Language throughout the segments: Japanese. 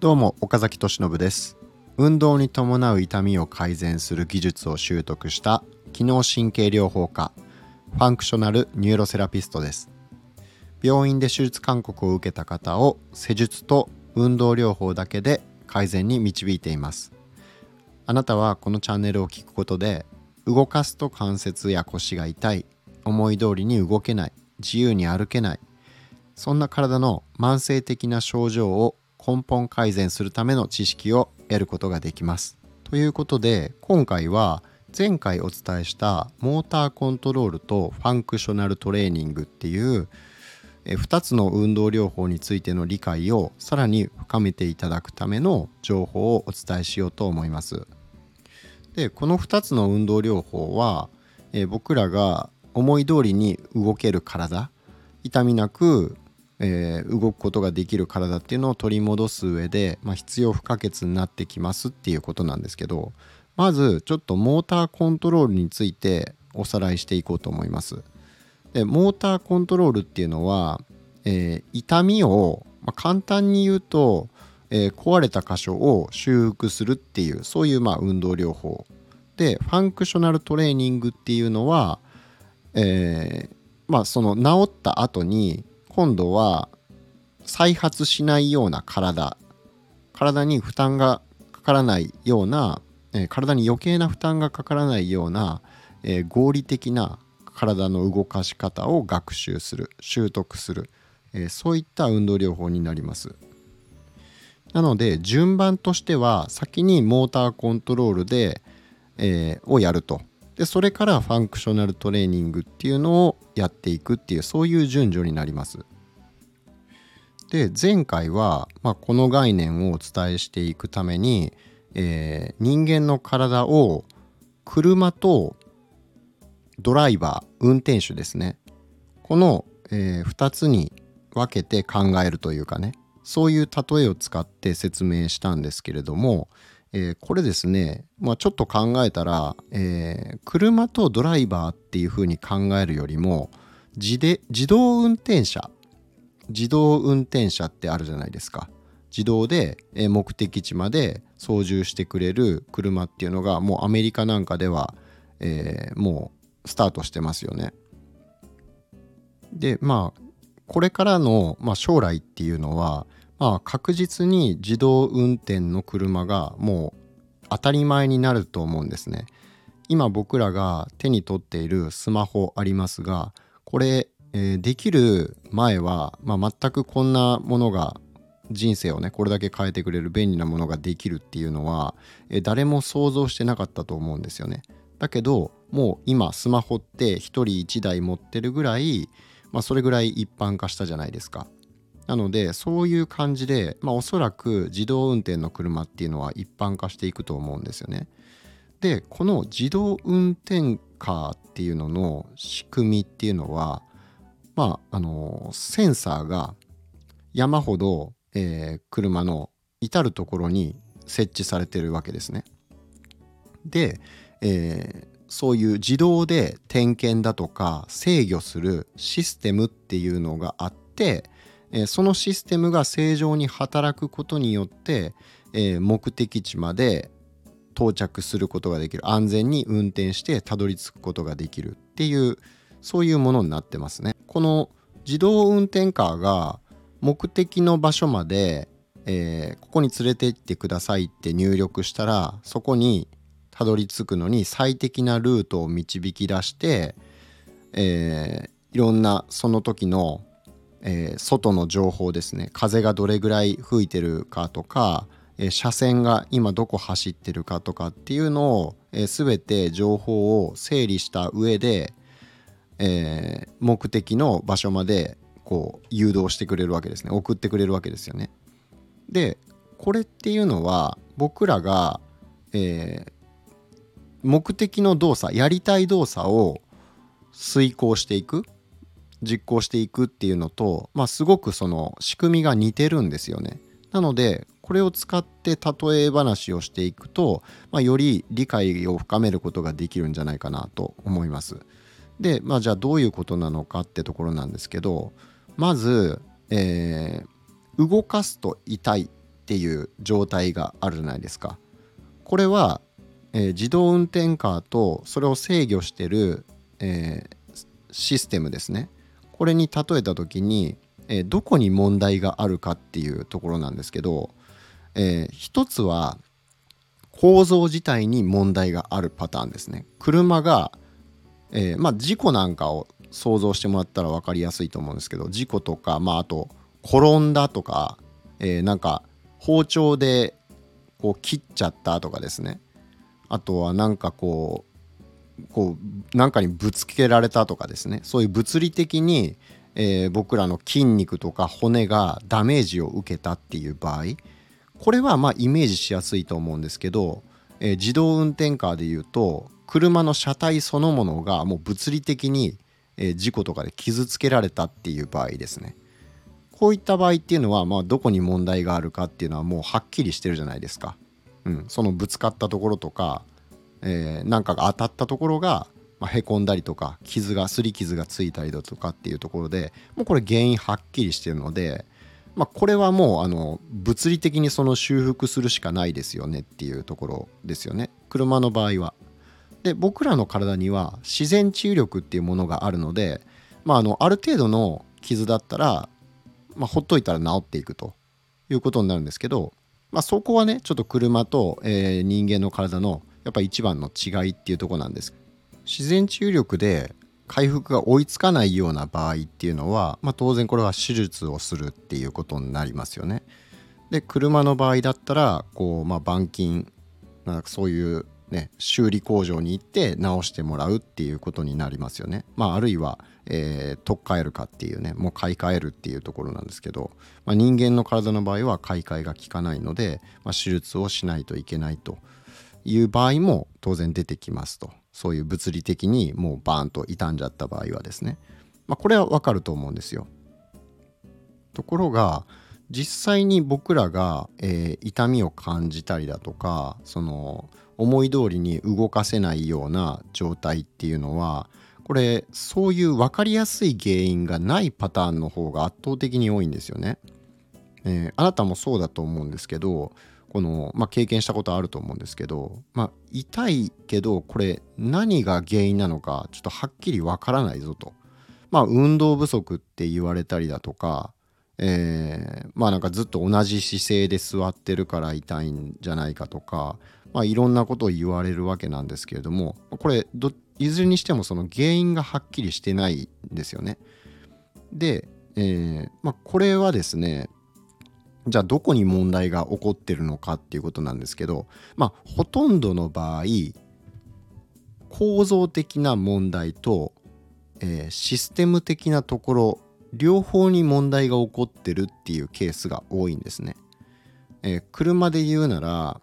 どうも岡崎俊信です。運動に伴う痛みを改善する技術を習得した機能神経療法科 Functional Neuro Therapist です。病院で手術勧告を受けた方を施術と運動療法だけで改善に導いています。あなたはこのチャンネルを聞くことで動かすと関節や腰が痛い思い通りに動けない自由に歩けないそんな体の慢性的な症状を根本改善するための知識を得ることができます。ということで今回は前回お伝えしたモーターコントロールとファンクショナルトレーニングっていう2つの運動療法についての理解をさらに深めていただくための情報をお伝えしようと思います。でこの2つの運動療法は、え僕らが思い通りに動ける体痛みなく、えー、動くことができる体っていうのを取り戻す上で、まあ、必要不可欠になってきますっていうことなんですけどまずちょっとモーターコントロールについておさらいしていこうと思います。でモーターコントロールっていうのは、えー、痛みを、まあ、簡単に言うと、えー、壊れた箇所を修復するっていうそういうまあ運動療法でファンクショナルトレーニングっていうのは、えー、まあその治った後に今度は再発しないような体体に負担がかからないような、えー、体に余計な負担がかからないような、えー、合理的な体の動かし方を学習する習得する、えー、そういった運動療法になります。なので順番としては先にモーターコントロールで、えー、をやると。でそれからファンクショナルトレーニングっていうのをやっていくっていうそういう順序になります。で前回は、まあ、この概念をお伝えしていくために、えー、人間の体を車とドライバー運転手ですねこの、えー、2つに分けて考えるというかねそういう例えを使って説明したんですけれども、えー、これですね、まあ、ちょっと考えたら、えー、車とドライバーっていうふうに考えるよりも自で自動運転車自動運転車ってあるじゃないですか自動で目的地まで操縦してくれる車っていうのがもうアメリカなんかでは、えー、もうスタートしてますよね。でまあこれからの、まあ、将来っていうのはまあ、確実に自動運転の車がもう当たり前になると思うんですね。今僕らが手に取っているスマホありますがこれ、えー、できる前は、まあ、全くこんなものが人生をねこれだけ変えてくれる便利なものができるっていうのは、えー、誰も想像してなかったと思うんですよね。だけどもう今スマホって1人1台持ってるぐらい、まあ、それぐらい一般化したじゃないですか。なのでそういう感じで、まあ、おそらく自動運転の車っていうのは一般化していくと思うんですよね。でこの自動運転カーっていうのの仕組みっていうのはまああのセンサーが山ほど、えー、車の至る所に設置されてるわけですね。で、えー、そういう自動で点検だとか制御するシステムっていうのがあってえー、そのシステムが正常に働くことによって、えー、目的地まで到着することができる安全に運転してたどり着くことができるっていうそういうものになってますね。この自動運転カーが目的の場所まで、えー、ここに連れて行ってくださいって入力したらそこにたどり着くのに最適なルートを導き出して、えー、いろんなその時のえー、外の情報ですね。風がどれぐらい吹いてるかとか、えー、車線が今どこ走ってるかとかっていうのを、えー、全て情報を整理した上で、えー、目的の場所までこう誘導してくれるわけですね。送ってくれるわけですよね。でこれっていうのは僕らが、えー、目的の動作やりたい動作を遂行していく。実行していくっていうのと、まあ、すごくその仕組みが似てるんですよね。なのでこれを使って例え話をしていくと、まあ、より理解を深めることができるんじゃないかなと思います。でまあじゃあどういうことなのかってところなんですけどまず、えー、動かすと痛いっていう状態があるじゃないですか。これは、えー、自動運転カーとそれを制御してる、えー、システムですね。これに例えた時に、えどこに問題があるかっていうところなんですけど、え一つは構造自体に問題があるパターンですね。車が、えー、まあ、事故なんかを想像してもらったら分かりやすいと思うんですけど事故とか、まあ、あと転んだとか、えー、なんか包丁でこう切っちゃったとかですねあとはなんかこうこうなんかにぶつけられたとかですねそういう物理的に、えー、僕らの筋肉とか骨がダメージを受けたっていう場合これはまあイメージしやすいと思うんですけど、えー、自動運転カーでいうと車の車体そのものがもう物理的に、えー、事故とかで傷つけられたっていう場合ですね。こういった場合っていうのは、まあ、どこに問題があるかっていうのはもうはっきりしてるじゃないですか。うん、そのぶつかったところとか、えー、なんかが当たったところが、まあ、へこんだりとか傷がすり傷がついたりだとかっていうところでもうこれ原因はっきりしてるので、まあ、これはもうあの物理的にその修復するしかないですよねっていうところですよね車の場合は。で僕らの体には自然治癒力っていうものがあるので、まあ、あのある程度の傷だったら、まあ、ほっといたら治っていくということになるんですけど、まあ、そこはねちょっと車と、えー、人間の体のやっぱ一番の違いっていうとこなんです。自然治癒力で回復が追いつかないような場合っていうのは、まあ、当然これは手術をするっていうことになりますよね。で車の場合だったらこう、まあ、板金なんかそういう、ね、修理工場に行って直してもらうっていうことになりますよね。まあ、あるいは、えー、取っ替えるかっていうねもう買い替えるっていうところなんですけど、まあ、人間の体の場合は買い替えが効かないので、まあ、手術をしないといけないという場合も当然出てきますと。そういう物理的にもうバーンと傷んじゃった場合はですね、まあ、これはわかると思うんですよ。ところが実際に僕らが、えー、痛みを感じたりだとかその思い通りに動かせないような状態っていうのはこれそういう分かりやすい原因がないパターンの方が圧倒的に多いんですよね。えー、あなたもそうだと思うんですけどこの、まあ、経験したことあると思うんですけど、まあ、痛いけどこれ何が原因なのかちょっとはっきりわからないぞと。まあ運動不足って言われたりだとか、えー、まあなんかずっと同じ姿勢で座ってるから痛いんじゃないかとか、まあ、いろんなことを言われるわけなんですけれどもこれどいずれにしてもその原因がはっきりしてないんですよね。で、えーまあ、これはですねじゃあどこに問題が起こってるのかっていうことなんですけどまあほとんどの場合構造的な問題と、えー、システム的なところ両方に問題が起こってるっていうケースが多いんですね。えー、車で言うなら、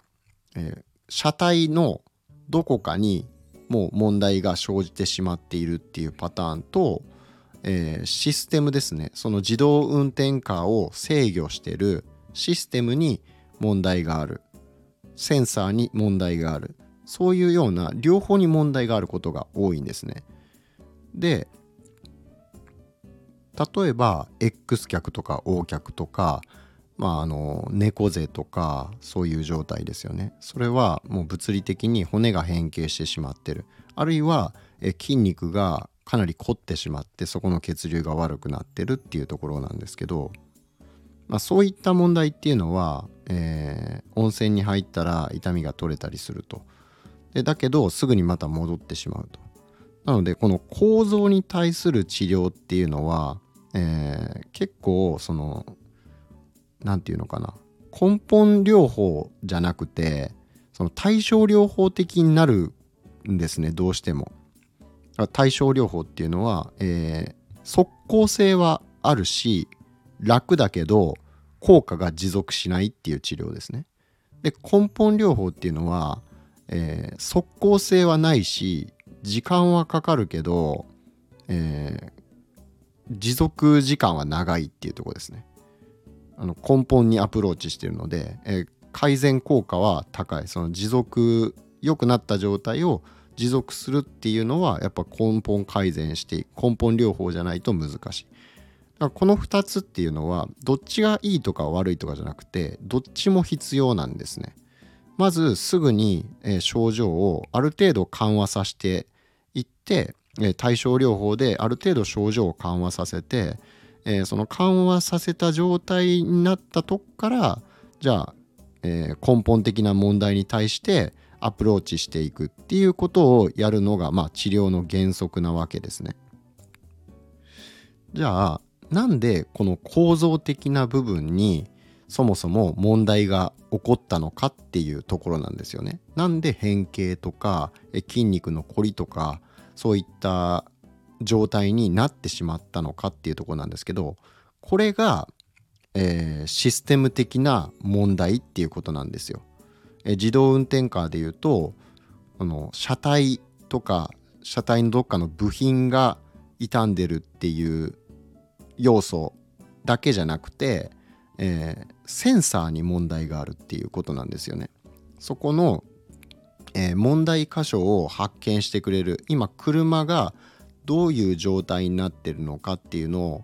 えー、車体のどこかにもう問題が生じてしまっているっていうパターンと、えー、システムですねその自動運転カーを制御してるシステムに問題がある。センサーに問題がある。そういうような両方に問題があることが多いんですね。で例えば X 脚とか O 脚とかまああの猫背とかそういう状態ですよね。それはもう物理的に骨が変形してしまってる。あるいはえ筋肉がかなり凝ってしまってそこの血流が悪くなってるっていうところなんですけどまあ、そういった問題っていうのは、えー、温泉に入ったら痛みが取れたりすると。でだけどすぐにまた戻ってしまうと。なのでこの構造に対する治療っていうのは、えー、結構その何て言うのかな。根本療法じゃなくてその対症療法的になるんですねどうしても。対症療法っていうのは、えー、即効性はあるし楽だけど効果が持続しないっていう治療ですね。で根本療法っていうのは、えー、即効性はないし時間はかかるけど、えー、持続時間は長いっていうとこですね。あの根本にアプローチしてるので、えー、改善効果は高いその持続良くなった状態を持続するっていうのはやっぱ根本改善して根本療法じゃないと難しい。だからこの2つっていうのはどっちがいいとか悪いとかじゃなくてどっちも必要なんですね。まずすぐに、症状をある程度緩和させていって、対症療法である程度症状を緩和させて、その緩和させた状態になったとこからじゃあ、根本的な問題に対してアプローチしていくっていうことをやるのが、まあ、治療の原則なわけですね。じゃあなんでこの構造的な部分にそもそも問題が起こったのかっていうところなんですよね。なんで変形とか筋肉のこりとかそういった状態になってしまったのかっていうところなんですけどこれが、えー、システム的な問題っていうことなんですよ。え自動運転カーでいうとあの車体とか車体のどっかの部品が傷んでるっていう要素だけじゃなくて、えー、センサーに問題があるっていうことなんですよね。そこの、えー、問題箇所を発見してくれる今車がどういう状態になってるのかっていうのを、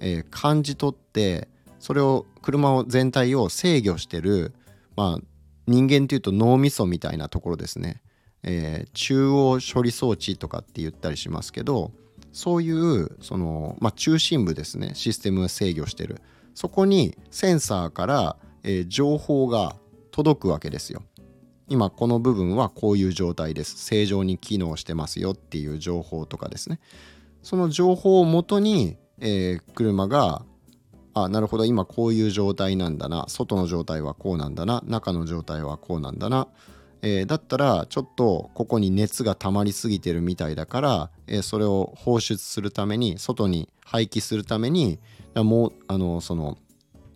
えー、感じ取ってそれを車を全体を制御してる、まあ、人間っていうと脳みそみたいなところですね、えー、中央処理装置とかって言ったりしますけどそういうその、まあ、中心部ですね。システムを制御してる。そこにセンサーから、えー、情報が届くわけですよ。今この部分はこういう状態です。正常に機能してますよっていう情報とかですね。その情報をもとに、えー、車があなるほど。今こういう状態なんだな。外の状態はこうなんだな。中の状態はこうなんだな、えー、だったらちょっとここに熱が溜まりすぎてるみたいだから、えー、それを放出するために外に排気するためにもうあのその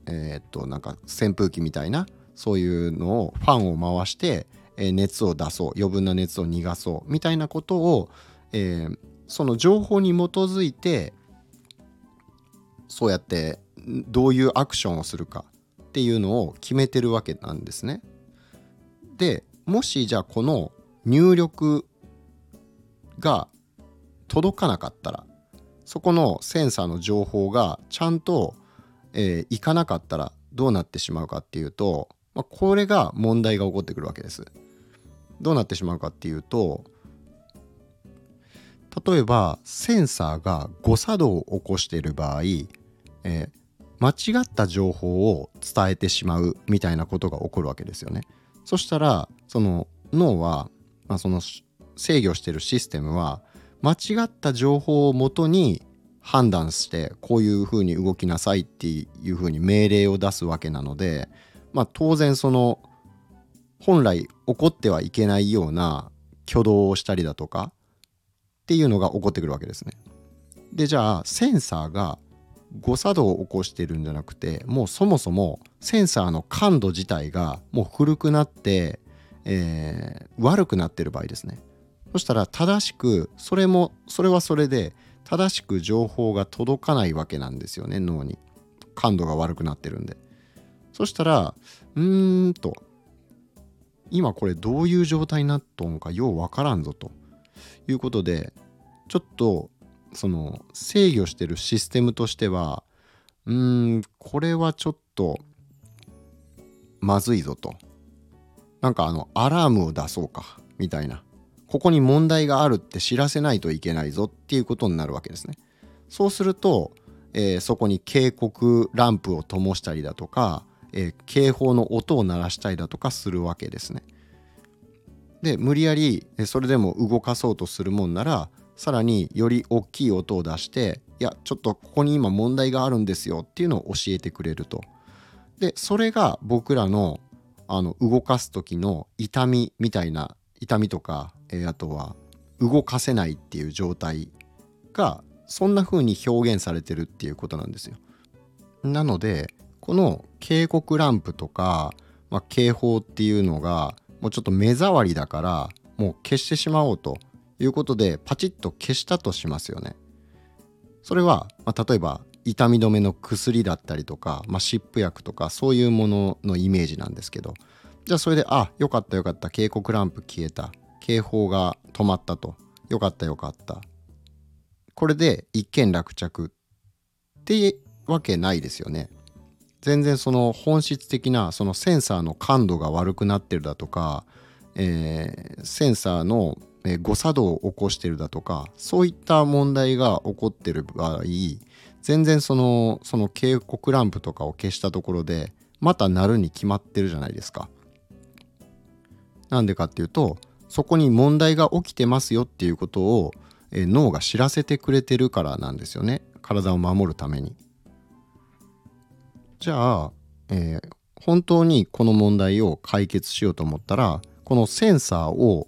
えー、っとなんか扇風機みたいなそういうのをファンを回して、え熱を出そう余分な熱を逃がそうみたいなことを、えその情報に基づいてそうやってどういうアクションをするかっていうのを決めてるわけなんですね。でもしじゃあこの入力が届かなかったらそこのセンサーの情報がちゃんと、えー、いかなかったらどうなってしまうかっていうと、まあ、これが問題が起こってくるわけです。どうなってしまうかっていうと例えばセンサーが誤作動を起こしている場合、えー、間違った情報を伝えてしまうみたいなことが起こるわけですよね。そしたらその脳は、まあ、その制御してるシステムは間違った情報をもとに判断してこういうふうに動きなさいっていうふうに命令を出すわけなので、まあ、当然その本来起こってはいけないような挙動をしたりだとかっていうのが起こってくるわけですね。でじゃあセンサーが誤作動を起こしてるんじゃなくてもうそもそもセンサーの感度自体がもう古くなって、えー、悪くなってる場合ですね。そしたら正しくそれもそれはそれで正しく情報が届かないわけなんですよね脳に。感度が悪くなってるんで。そしたらうーんと今これどういう状態になっとんかようわからんぞと。いうことでちょっとその制御してるシステムとしてはうーんこれはちょっとまずいぞと。なんかあのアラームを出そうかみたいな。ここに問題があるって知らせないといけないぞっていうことになるわけですね。そうすると、えー、そこに警告ランプを灯したりだとか、えー、警報の音を鳴らしたりだとかするわけですね。で無理やりそれでも動かそうとするもんならさらにより大きい音を出していやちょっとここに今問題があるんですよっていうのを教えてくれると。でそれが僕らのあの動かす時の痛みみたいな痛みとか、えー、あとは動かせないっていう状態がそんな風に表現されてるっていうことなんですよ。なのでこの警告ランプとか、まあ、警報っていうのがもうちょっと目障りだからもう消してしまおうということでパチッと消したとしますよね。それは、まあ、例えば痛み止めの薬だったりとか、まあ、湿布薬とかそういうもののイメージなんですけど。じゃあそれであよかったよかった。警告ランプ消えた。警報が止まったと。よかったよかった。これで一件落着。ってわけないですよね。全然その本質的なそのセンサーの感度が悪くなってるだとか、えー、センサーの誤作動を起こしてるだとかそういった問題が起こってる場合全然そのその警告ランプとかを消したところでまた鳴るに決まってるじゃないですか。なんでかっていうとそこに問題が起きてますよっていうことを、え、脳が知らせてくれてるからなんですよね体を守るために。じゃあ、えー、本当にこの問題を解決しようと思ったらこのセンサーを、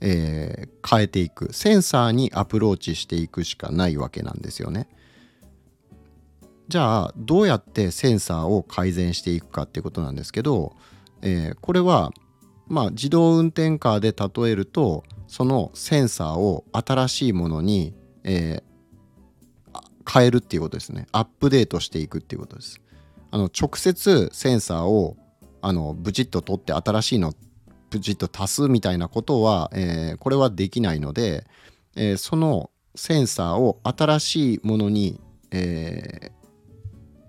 えー、変えていくセンサーにアプローチしていくしかないわけなんですよね。じゃあどうやってセンサーを改善していくかっていうことなんですけど、えー、これはまあ自動運転カーで例えるとそのセンサーを新しいものに、えー、変えるっていうことですね。アップデートしていくっていうことです。あの直接センサーをあのブチッと取って新しいのブチッと足すみたいなことは、えー、これはできないので、えー、そのセンサーを新しいものに、えー、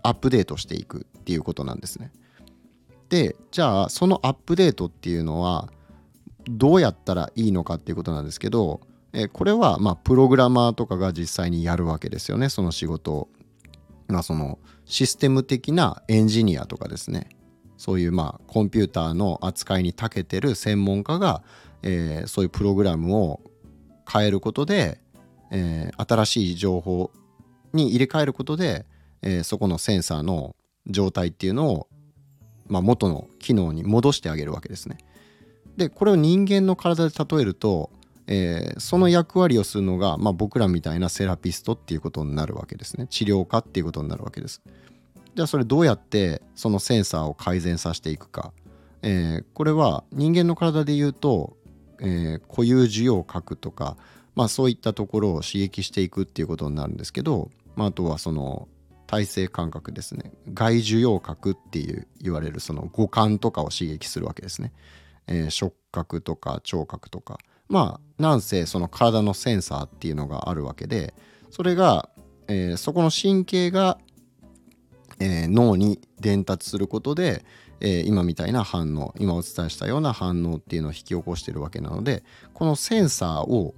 アップデートしていくっていうことなんですね。でじゃあそのアップデートっていうのはどうやったらいいのかっていうことなんですけど、えこれはまあプログラマーとかが実際にやるわけですよねその仕事を。まあそのシステム的なエンジニアとかですねそういうまあコンピューターの扱いに長けてる専門家が、えー、そういうプログラムを変えることで、えー、新しい情報に入れ替えることで、えー、そこのセンサーの状態っていうのを、まあ、元の機能に戻してあげるわけですね。でこれを人間の体で例えると、えー、その役割をするのが、まあ、僕らみたいなセラピストっていうことになるわけですね治療家っていうことになるわけです。じゃあそれどうやってそのセンサーを改善させていくか、えー、これは人間の体で言うと、えー、固有需要核とか、まあ、そういったところを刺激していくっていうことになるんですけど、まあ、あとはその体性感覚ですね。外受容覚っていう言われるその五感とかを刺激するわけですね、えー、触覚とか聴覚とか。まあなんせその体のセンサーっていうのがあるわけでそれが、えー、そこの神経が、えー、脳に伝達することで、え今みたいな反応今お伝えしたような反応っていうのを引き起こしてるわけなのでこのセンサーを、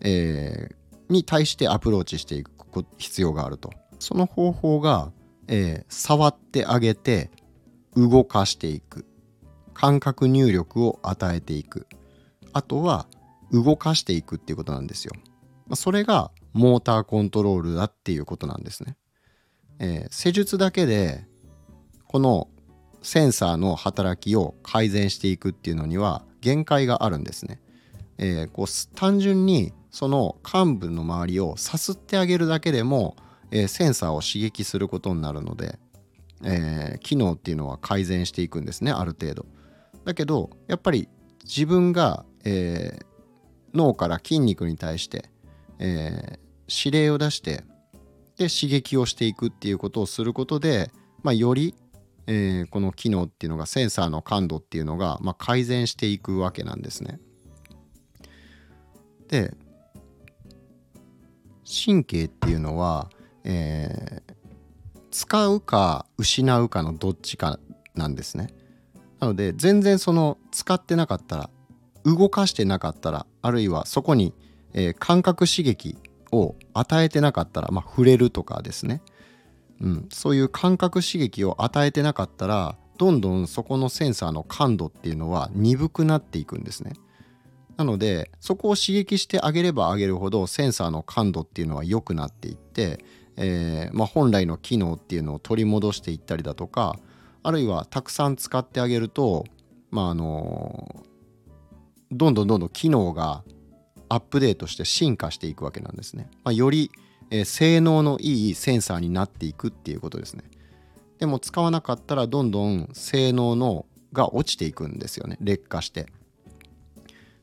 えに対してアプローチしていく必要があると。その方法が、えー、触ってあげて動かしていく感覚入力を与えていくあとは動かしていくっていうことなんですよ。まそれがモーターコントロールだっていうことなんですね。えー、施術だけでこのセンサーの働きを改善していくっていうのには限界があるんですね。えー、こう単純にその幹部の周りをさすってあげるだけでもえー、センサーを刺激することになるので、えー、機能っていうのは改善していくんですねある程度。だけどやっぱり自分が、えー、脳から筋肉に対して、えー、指令を出してで刺激をしていくっていうことをすることで、まあ、より、えー、この機能っていうのがセンサーの感度っていうのが、まあ、改善していくわけなんですね。で神経っていうのはえー、使うか失うかのどっちかなんですね。なので全然その使ってなかったら動かしてなかったらあるいはそこに、えー、感覚刺激を与えてなかったら、まあ、触れるとかですね、うん、そういう感覚刺激を与えてなかったらどんどんそこのセンサーの感度っていうのは鈍くなっていくんですね。なのでそこを刺激してあげればあげるほどセンサーの感度っていうのは良くなっていってえー、まあ、本来の機能っていうのを取り戻していったりだとかあるいはたくさん使ってあげると、まああのどんどんどんどん機能がアップデートして進化していくわけなんですね。まあ、より、えー、性能のいいセンサーになっていくっていうことですね。でも使わなかったらどんどん性能のが落ちていくんですよね劣化して。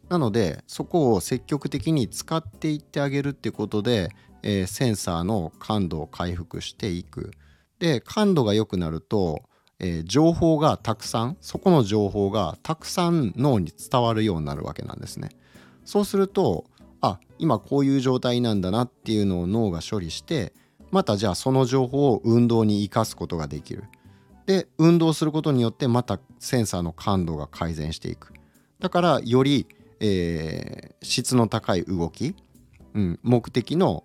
なのでそこを積極的に使っていってあげるってことでえー、センサーの感度を回復していく。で感度が良くなると、えー、情報がたくさんそこの情報がたくさん脳に伝わるようになるわけなんですね。そうするとあ今こういう状態なんだなっていうのを脳が処理してまたじゃあその情報を運動に生かすことができる。で運動することによってまたセンサーの感度が改善していく。だからより、えー、質の高い動き、うん、目的の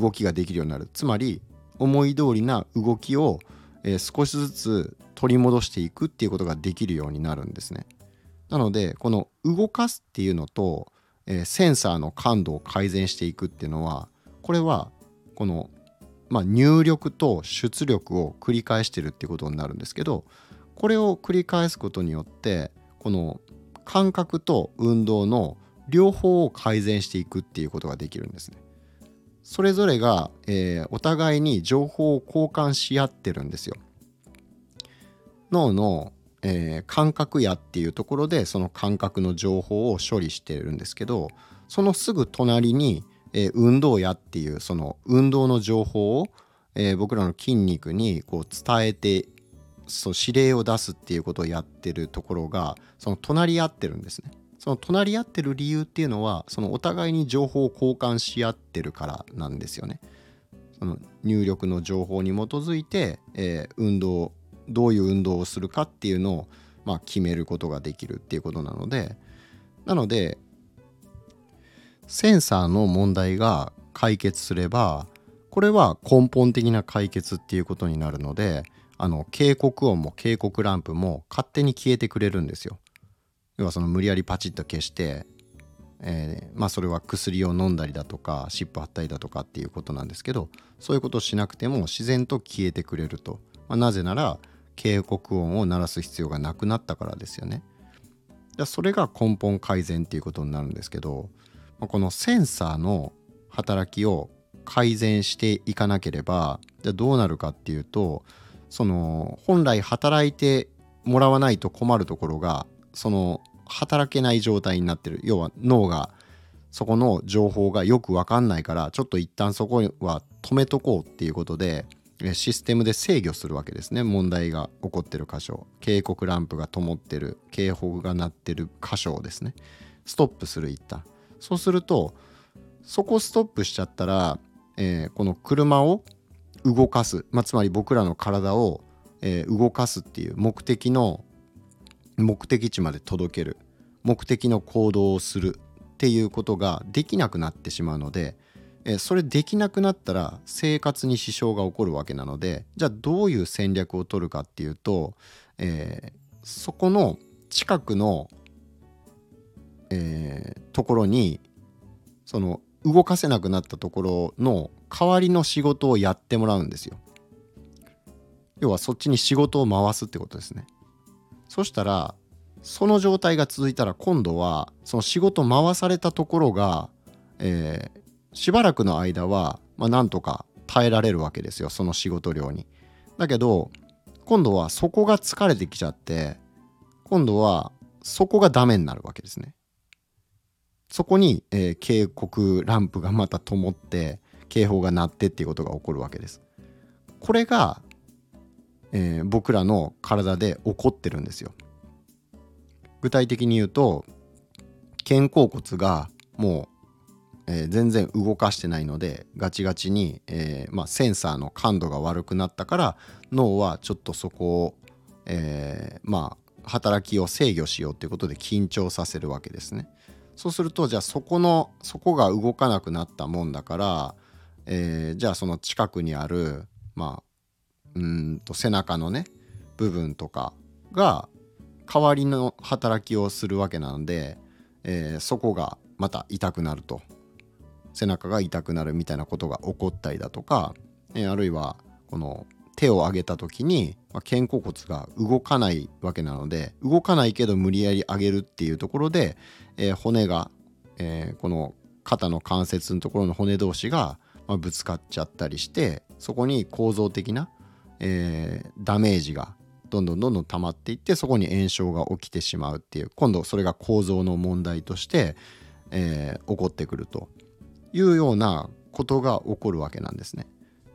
動きができるようになる。つまり思い通りな動きを、えー、少しずつ取り戻していくっていうことができるようになるんですね。なのでこの動かすっていうのと、えー、センサーの感度を改善していくっていうのはこれはこの、まあ、入力と出力を繰り返してるっていうことになるんですけどこれを繰り返すことによってこの感覚と運動の両方を改善していくっていうことができるんですね。それぞれが、えー、お互いに情報を交換し合ってるんですよ。脳のえー、感覚やっていうところでその感覚の情報を処理してるんですけどそのすぐ隣に、えー、運動やっていうその運動の情報を、え、僕らの筋肉にこう伝えてそう指令を出すっていうことをやってるところがその隣り合ってるんですね。その隣り合ってる理由っていうのはそのお互いに情報を交換し合ってるからなんですよね。その入力の情報に基づいて、えー、運動どういう運動をするかっていうのを、まあ、決めることができるっていうことなのでなのでセンサーの問題が解決すればこれは根本的な解決っていうことになるのであの警告音も警告ランプも勝手に消えてくれるんですよ。要はその無理やりパチッと消して、えー、まあそれは薬を飲んだりだとか湿布貼ったりだとかっていうことなんですけどそういうことをしなくても自然と消えてくれると。まあ、なぜなら警告音を鳴らす必要がなくなったからですよね。それが根本改善っていうことになるんですけどこのセンサーの働きを改善していかなければじゃどうなるかっていうとその本来働いてもらわないと困るところがその働けない状態になってる。要は脳がそこの情報がよく分かんないからちょっと一旦そこは止めとこうっていうことでシステムで制御するわけですね。問題が起こってる箇所。警告ランプが灯ってる。警報が鳴ってる箇所をですね。ストップする一旦そうするとそこストップしちゃったら、えー、この車を動かす、まあ、つまり僕らの体を、えー、動かすっていう目的の目的地まで届ける目的の行動をするっていうことができなくなってしまうのでそれできなくなったら生活に支障が起こるわけなのでじゃあどういう戦略を取るかっていうと、えー、そこの近くの、えー、ところにその動かせなくなったところの代わりの仕事をやってもらうんですよ。要はそっちに仕事を回すってことですね。そしたらその状態が続いたら今度はその仕事回されたところが、えー、しばらくの間は、まあ、なんとか耐えられるわけですよその仕事量に。だけど今度はそこが疲れてきちゃって今度はそこがダメになるわけですね。そこに、えー、警告ランプがまた灯って警報が鳴ってっていうことが起こるわけです。これが、えー、僕らの体で起こってるんですよ。具体的に言うと肩甲骨がもうえー、全然動かしてないのでガチガチに、えーまあ、センサーの感度が悪くなったから脳はちょっとそこを、えー、まあ働きを制御しようっていうことで緊張させるわけですね。そうするとじゃあそこのそこが動かなくなったもんだから、え、じゃあその近くにあるまあうんと背中のね部分とかが代わりの働きをするわけなので、えー、そこがまた痛くなると。背中が痛くなるみたいなことが起こったりだとか、えあるいはこの手を上げた時に、ま肩甲骨が動かないわけなので動かないけど無理やり上げるっていうところで、えー、骨が、えー、この肩の関節のところの骨同士が、まぶつかっちゃったりしてそこに構造的な、えー、ダメージがどんどんどんどん溜まっていってそこに炎症が起きてしまうっていう今度それが構造の問題として、え起こってくるというようなことが起こるわけなんですね。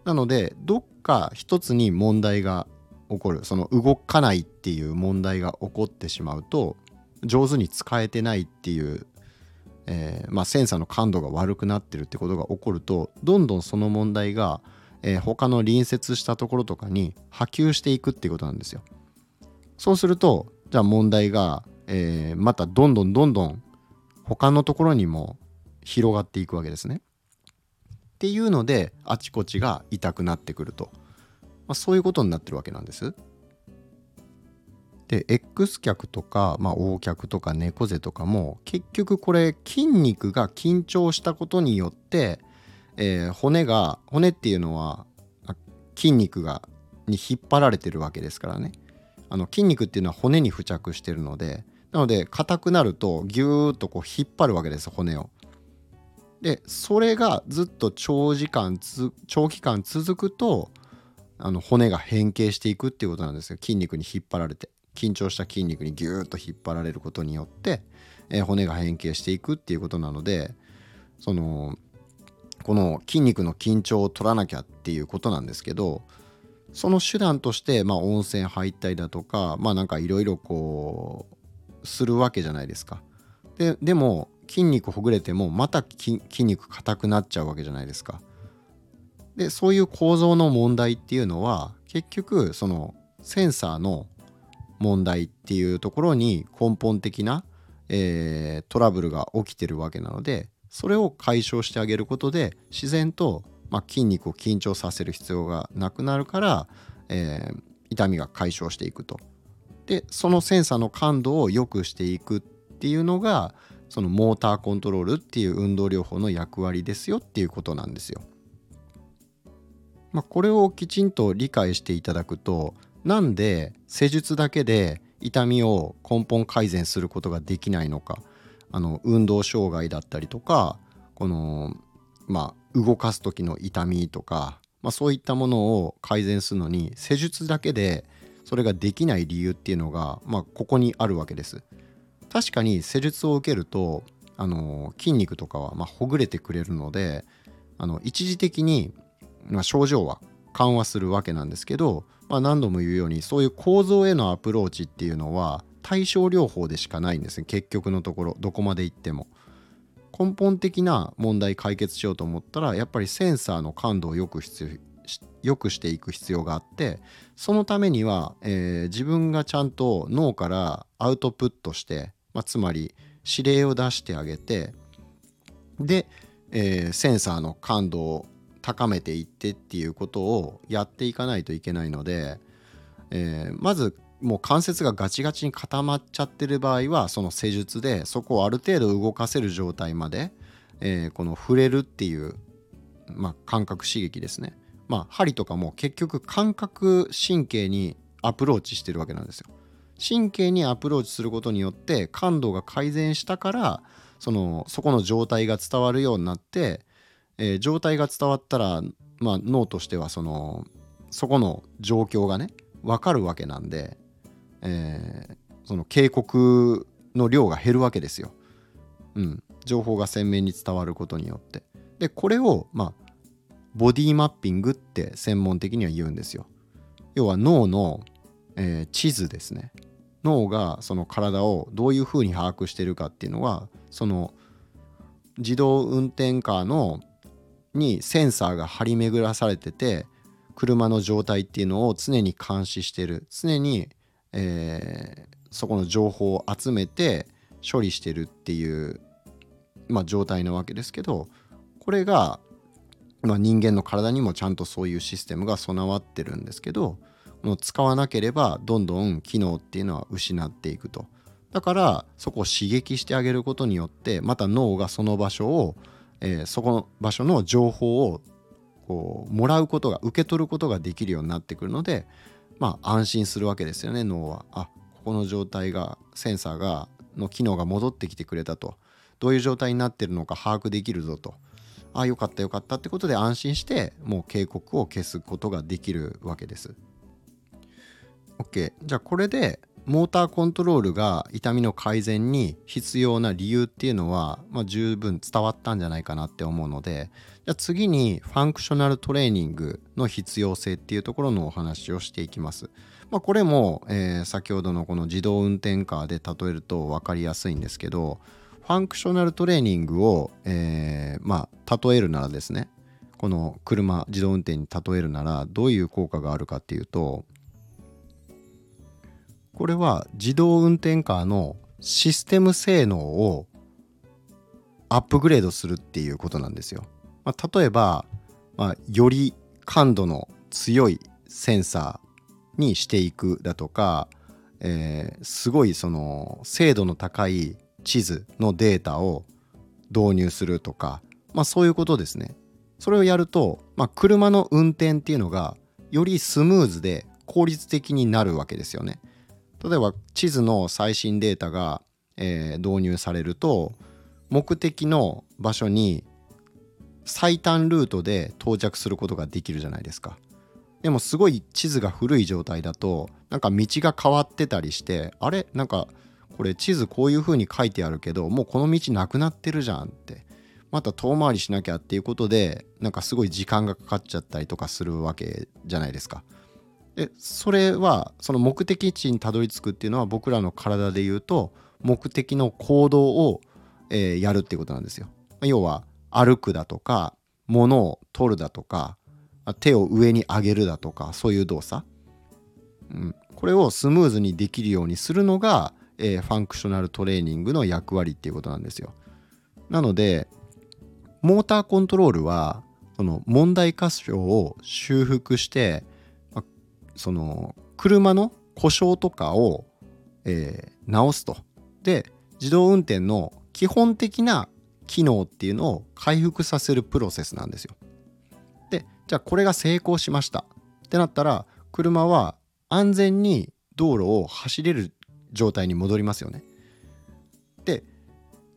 なのでどっか一つに問題が起こるその動かないっていう問題が起こってしまうと上手に使えてないっていう、えー、まあ、センサーの感度が悪くなってるってことが起こるとどんどんその問題が、えー、他の隣接したところとかに波及していくっていうことなんですよ。そうするとじゃあ問題が、えー、またどんどんどんどん他のところにも広がっていくわけですね。っていうのであちこちが痛くなってくると、まあ、そういうことになってるわけなんです。で X 脚とか、まあ、O 脚とか猫背とかも結局これ筋肉が緊張したことによって、えー、骨が骨っていうのは筋肉がに引っ張られてるわけですからねあの筋肉っていうのは骨に付着してるのでなので硬くなるとギューッとこう引っ張るわけです骨を。でそれがずっと長時間長期間続くとあの骨が変形していくっていうことなんですよ筋肉に引っ張られて。緊張した筋肉にギューッと引っ張られることによって、えー、骨が変形していくっていうことなのでそのこの筋肉の緊張を取らなきゃっていうことなんですけどその手段として、まあ、温泉入ったりだとかまあなんかいろいろこうするわけじゃないですか。ででも筋肉ほぐれてもまた筋肉硬くなっちゃうわけじゃないですか。でそういう構造の問題っていうのは結局そのセンサーの問題っていうところに根本的な、えー、トラブルが起きてるわけなのでそれを解消してあげることで自然と、ま、筋肉を緊張させる必要がなくなるから、えー、痛みが解消していくと。でそのセンサーの感度を良くしていくっていうのがそのモーターコントロールっていう運動療法の役割ですよっていうことなんですよ。まあ、これをきちんと理解していただくとなんで施術だけで痛みを根本改善することができないのかあの運動障害だったりとかこのまあ動かす時の痛みとか、まあ、そういったものを改善するのに施術だけでそれができない理由っていうのが、まあ、ここにあるわけです。確かに施術を受けるとあの筋肉とかはまほぐれてくれるのであの一時的に、ま、症状は緩和するわけなんですけどまあ、何度も言うようにそういう構造へのアプローチっていうのは対症療法でしかないんですね結局のところどこまで行っても。根本的な問題解決しようと思ったらやっぱりセンサーの感度をよく必要くしていく必要があってそのためには、えー、自分がちゃんと脳からアウトプットして、まあ、つまり指令を出してあげてで、えー、センサーの感度を高めていってっていうことをやっていかないといけないので、えー、まずもう関節がガチガチに固まっちゃってる場合はその施術でそこをある程度動かせる状態まで、えー、この触れるっていう、まあ、感覚刺激ですね。まあ針とかも結局感覚神経にアプローチしてるわけなんですよ。神経にアプローチすることによって感度が改善したからそのそこの状態が伝わるようになってえー、状態が伝わったら、まあ、脳としてはそのそこの状況がね分かるわけなんで、えー、その警告の量が減るわけですよ。うん、情報が鮮明に伝わることによって。でこれをまあボディマッピングって専門的には言うんですよ。要は脳の、えー、地図ですね。脳がその体をどういうふうに把握してるかっていうのはその自動運転カーのにセンサーが張り巡らされてて車の状態っていうのを常に監視してる常に、えー、そこの情報を集めて処理してるっていう、まあ、状態なわけですけどこれが、まあ、人間の体にもちゃんとそういうシステムが備わってるんですけど使わなければどんどん機能っていうのは失っていくと。だからそこを刺激してあげることによってまた脳がその場所をえー、そこの場所の情報をこうもらうことが受け取ることができるようになってくるのでまあ安心するわけですよね脳は。あここの状態がセンサーがの機能が戻ってきてくれたとどういう状態になってるのか把握できるぞとああよかったよかったってことで安心してもう警告を消すことができるわけです。OK じゃあこれでモーターコントロールが痛みの改善に必要な理由っていうのは、まあ、十分伝わったんじゃないかなって思うのでじゃ次にファンクショナルトレーニングの必要性っていうところのお話をしていきます。まあ、これも、えー、先ほどのこの自動運転カーで例えると分かりやすいんですけどフファンクショナルトレーニングを、えー、まあ例えるならですねこの車自動運転に例えるならどういう効果があるかっていうとこれは自動運転カーのシステム性能をアップグレードするっていうことなんですよ。まあ、例えば、まあ、より感度の強いセンサーにしていくだとか、えー、すごいその精度の高い地図のデータを導入するとか、まあ、そういうことですね。それをやると、まあ、車の運転っていうのがよりスムーズで効率的になるわけですよね。例えば地図の最新データが、えー、導入されると目的の場所に最短ルートで到着することができるじゃないですか。でもすごい地図が古い状態だとなんか道が変わってたりしてあれ？なんかこれ地図こういう風に書いてあるけどもうこの道なくなってるじゃんってまた遠回りしなきゃっていうことでなんかすごい時間がかかっちゃったりとかするわけじゃないですか。でそれはその目的地にたどり着くっていうのは僕らの体で言うと目的の行動を、えー、やるっていうことなんですよ。要は歩くだとか物を取るだとか手を上に上げるだとかそういう動作、うん、これをスムーズにできるようにするのが、えー、ファンクショナルトレーニングの役割っていうことなんですよ。なのでモーターコントロールはその問題箇所を修復してその車の故障とかを、えー、直すと。で自動運転の基本的な機能っていうのを回復させるプロセスなんですよ。でじゃあこれが成功しましたってなったら車は安全に道路を走れる状態に戻りますよね。で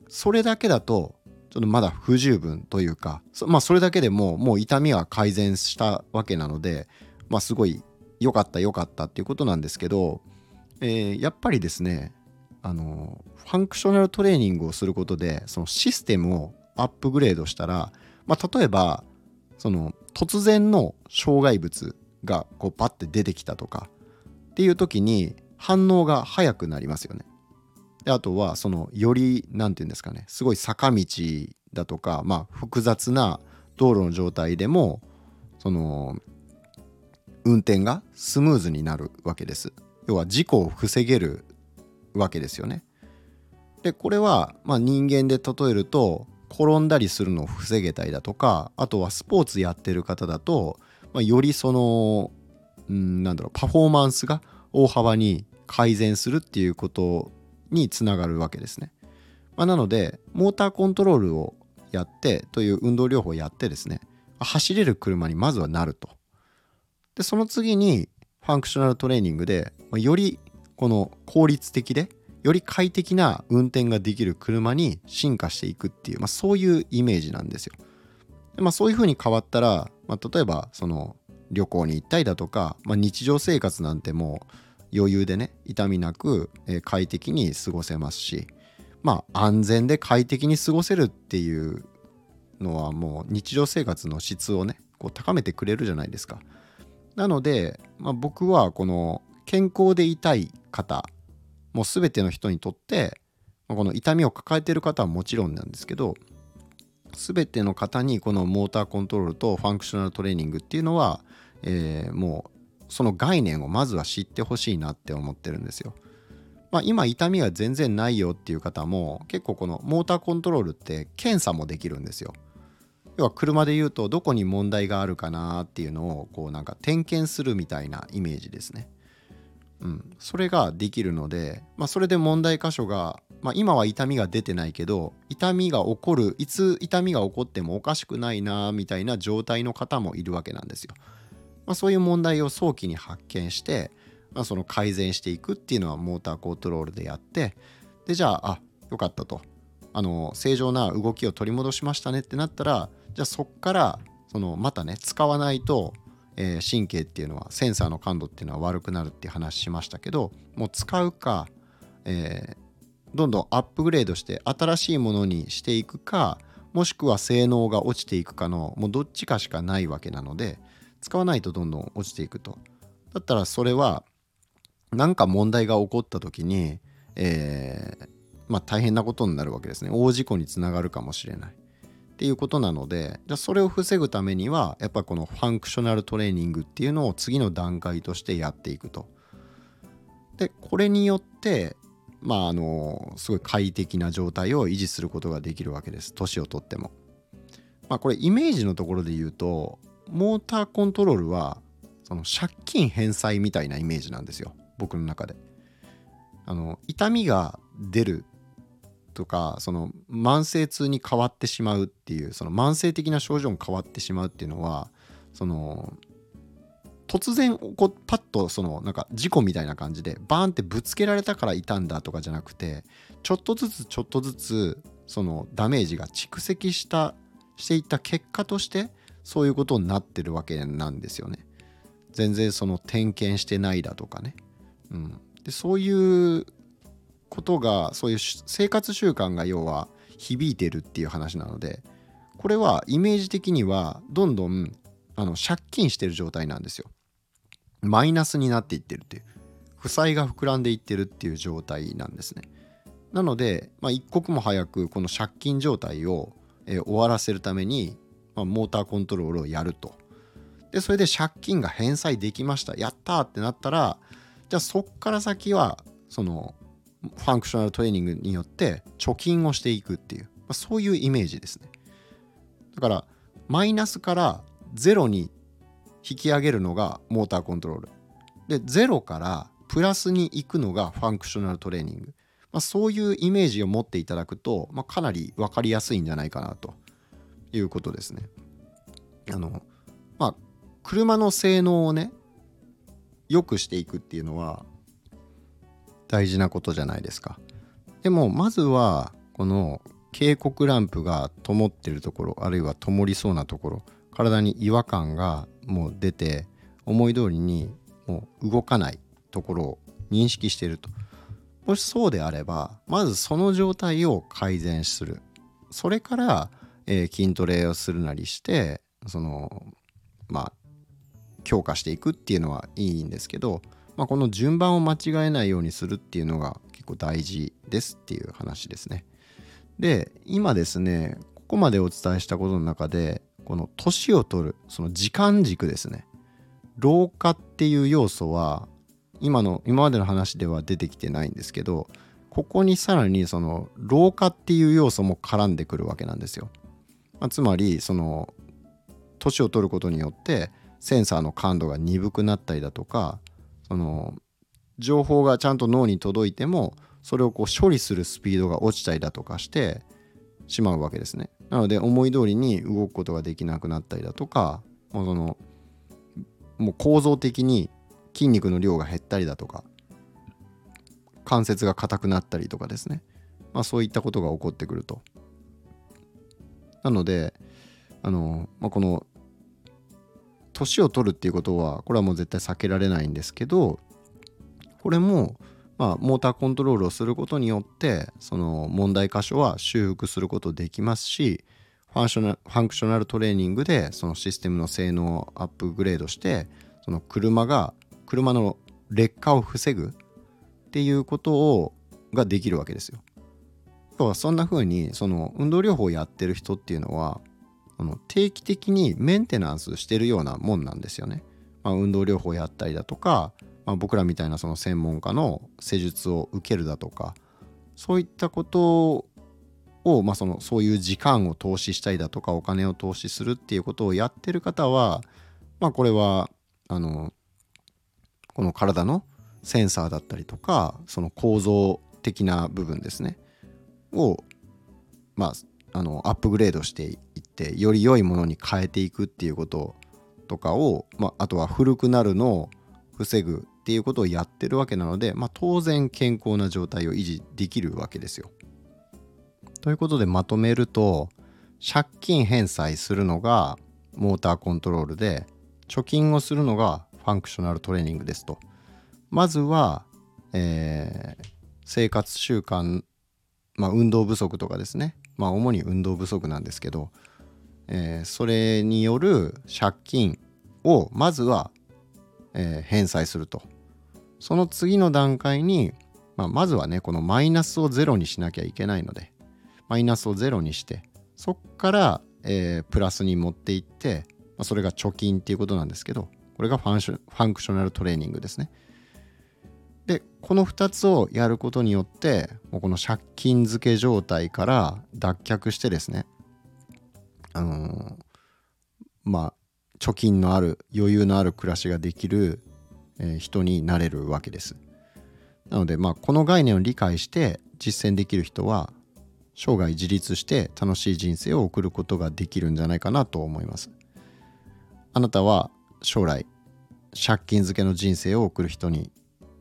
それだけだとちょっとまだ不十分というかまあそれだけでももう痛みは改善したわけなのでまあすごい良かった良かったっていうことなんですけど、えー、やっぱりですねあのファンクショナルトレーニングをすることでそのシステムをアップグレードしたら、まあ、例えばその突然の障害物がこうパッて出てきたとかっていう時に反応が速くなりますよね。であとはそのより何て言うんですかねすごい坂道だとか、まあ、複雑な道路の状態でもその運転がスムーズになるわけです。要は事故を防げるわけですよね。でこれはまあ人間で例えると転んだりするのを防げたりだとかあとはスポーツやってる方だと、まあ、よりそのんなんだろうパフォーマンスが大幅に改善するっていうことにつながるわけですね。まあ、なのでモーターコントロールをやってという運動療法をやってですね走れる車にまずはなると。でその次にファンクショナルトレーニングでよりこの効率的でより快適な運転ができる車に進化していくっていう、まあ、そういうイメージなんですよ。でまあ、そういう風に変わったら、まあ、例えばその旅行に行ったりだとか、まあ、日常生活なんてもう余裕でね痛みなく、え、快適に過ごせますしまあ安全で快適に過ごせるっていうのはもう日常生活の質をねこう高めてくれるじゃないですか。なので、まあ、僕はこの健康でいたい方もう全ての人にとってこの痛みを抱えている方はもちろんなんですけど全ての方にこのモーターコントロールとファンクショナルトレーニングっていうのは、えー、もうその概念をまずは知ってほしいなって思ってるんですよ。まあ、今痛みが全然ないよっていう方も結構このモーターコントロールって検査もできるんですよ。要は車で言うとどこに問題があるかなっていうのをこうなんか点検するみたいなイメージですね。うん、それができるので、まあ、それで問題箇所が、まあ、今は痛みが出てないけど痛みが起こるいつ痛みが起こってもおかしくないなみたいな状態の方もいるわけなんですよ。まあ、そういう問題を早期に発見して、まあ、その改善していくっていうのはモーターコントロールでやってでじゃああよかったとあの正常な動きを取り戻しましたねってなったらじゃあそっからそのまたね使わないと、えー、神経っていうのはセンサーの感度っていうのは悪くなるって話しましたけどもう使うか、えー、どんどんアップグレードして新しいものにしていくかもしくは性能が落ちていくかのもうどっちかしかないわけなので使わないとどんどん落ちていくと。だったらそれは何か問題が起こった時に、えー、まあ、大変なことになるわけですね。大事故につながるかもしれない。っていうことなのでじゃそれを防ぐためにはやっぱこのファンクショナルトレーニングっていうのを次の段階としてやっていくと。でこれによってまああのすごい快適な状態を維持することができるわけです。年をとっても。まあこれイメージのところで言うとモーターコントロールはその借金返済みたいなイメージなんですよ。僕の中で。あの痛みが出るとかその慢性痛に変わってしまうっていうその慢性的な症状が変わってしまうっていうのはその突然こうパッとそのなんか事故みたいな感じでバーンってぶつけられたからいたんだとかじゃなくてちょっとずつちょっとずつそのダメージが蓄積したしていった結果としてそういうことになってるわけなんですよね。全然その点検してないだとかね。うん、でそういうことがそういう生活習慣が要は響いてるっていう話なのでこれはイメージ的にはどんどんあの借金してる状態なんですよ。マイナスになっていってるっていう負債が膨らんでいってるっていう状態なんですね。なので、まあ、一刻も早くこの借金状態を、えー、終わらせるために、まあ、モーターコントロールをやると。でそれで借金が返済できましたやったってなったらじゃあそっから先はそのファンクショナルトレーニングによって貯金をしていくっていう、まあ、そういうイメージですね。だからマイナスからゼロに引き上げるのがモーターコントロール。で、ゼロからプラスに行くのがファンクショナルトレーニング。まあ、そういうイメージを持っていただくと、まあ、かなり分かりやすいんじゃないかなということですね。あの、まあ、車の性能をね、良くしていくっていうのは大事なことじゃないですか。でも、まずは、この警告ランプが灯ってるところ、あるいは灯りそうなところ、体に違和感がもう出て思い通りにもう動かないところを認識してるともしそうであればまずその状態を改善するそれから、えー、筋トレをするなりしてそのまあ強化していくっていうのはいいんですけど、まあ、この順番を間違えないようにするっていうのが結構大事ですっていう話ですね。で今ですねここまでお伝えしたことの中でこの年を取るその時間軸ですね老化っていう要素は今の今までの話では出てきてないんですけどここにさらにその老化っていう要素も絡んでくるわけなんですよ、まあ、つまりその年を取ることによってセンサーの感度が鈍くなったりだとかその情報がちゃんと脳に届いてもそれをこう処理するスピードが落ちたりだとかしてしまうわけですね。なので思い通りに動くことができなくなったりだとかもうそのもう構造的に筋肉の量が減ったりだとか関節が硬くなったりとかですね、まあ、そういったことが起こってくると。なのであの、まあ、この年を取るっていうことはこれはもう絶対避けられないんですけどこれもまあ、モーターコントロールをすることによってその問題箇所は修復することできますしファンショナファンクショナルトレーニングでそのシステムの性能をアップグレードしてその車が車の劣化を防ぐっていうことをができるわけですよ。要はそんな風にその運動療法をやってる人っていうのはあの定期的にメンテナンスしてるようなもんなんですよね。まあ、運動療法やったりだとかまあ、僕らみたいなその専門家の施術を受けるだとかそういったことを、まあ、そのそういう時間を投資したりだとかお金を投資するっていうことをやってる方は、まあ、これはあのこの体のセンサーだったりとかその構造的な部分ですねを、まあ、あのアップグレードしていってより良いものに変えていくっていうこととかを、まあ、あとは古くなるのを防ぐっていうことをやってるわけなので、まあ、当然健康な状態を維持できるわけですよ。ということでまとめると借金返済するのがモーターコントロールで貯金をするのがファンクショナルトレーニングですと。まずは、えー、生活習慣、まあ、運動不足とかですね。まあ主に運動不足なんですけど、えー、それによる借金をまずは、えー、返済すると。その次の段階にまあ、まずはねこのマイナスをゼロにしなきゃいけないのでマイナスをゼロにしてそっから、えープラスに持っていって、まあ、それが貯金っていうことなんですけどこれがファンショファンクショナルトレーニングですねでこの2つをやることによってもうこの借金付け状態から脱却してですねあのーまあ貯金のある余裕のある暮らしができる、えー人になれるわけです。なのでまあこの概念を理解して実践できる人は生涯自立して楽しい人生を送ることができるんじゃないかなと思います。あなたは将来借金付けの人生を送る人に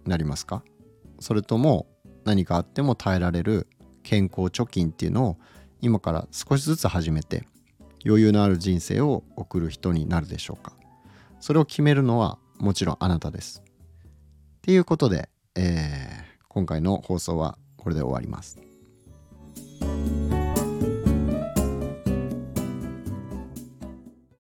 なりますか？それとも何かあっても耐えられる健康貯金っていうのを今から少しずつ始めて余裕のある人生を送る人になるでしょうか？それを決めるのはもちろんあなたです。っていうことで、えー今回の放送はこれで終わります。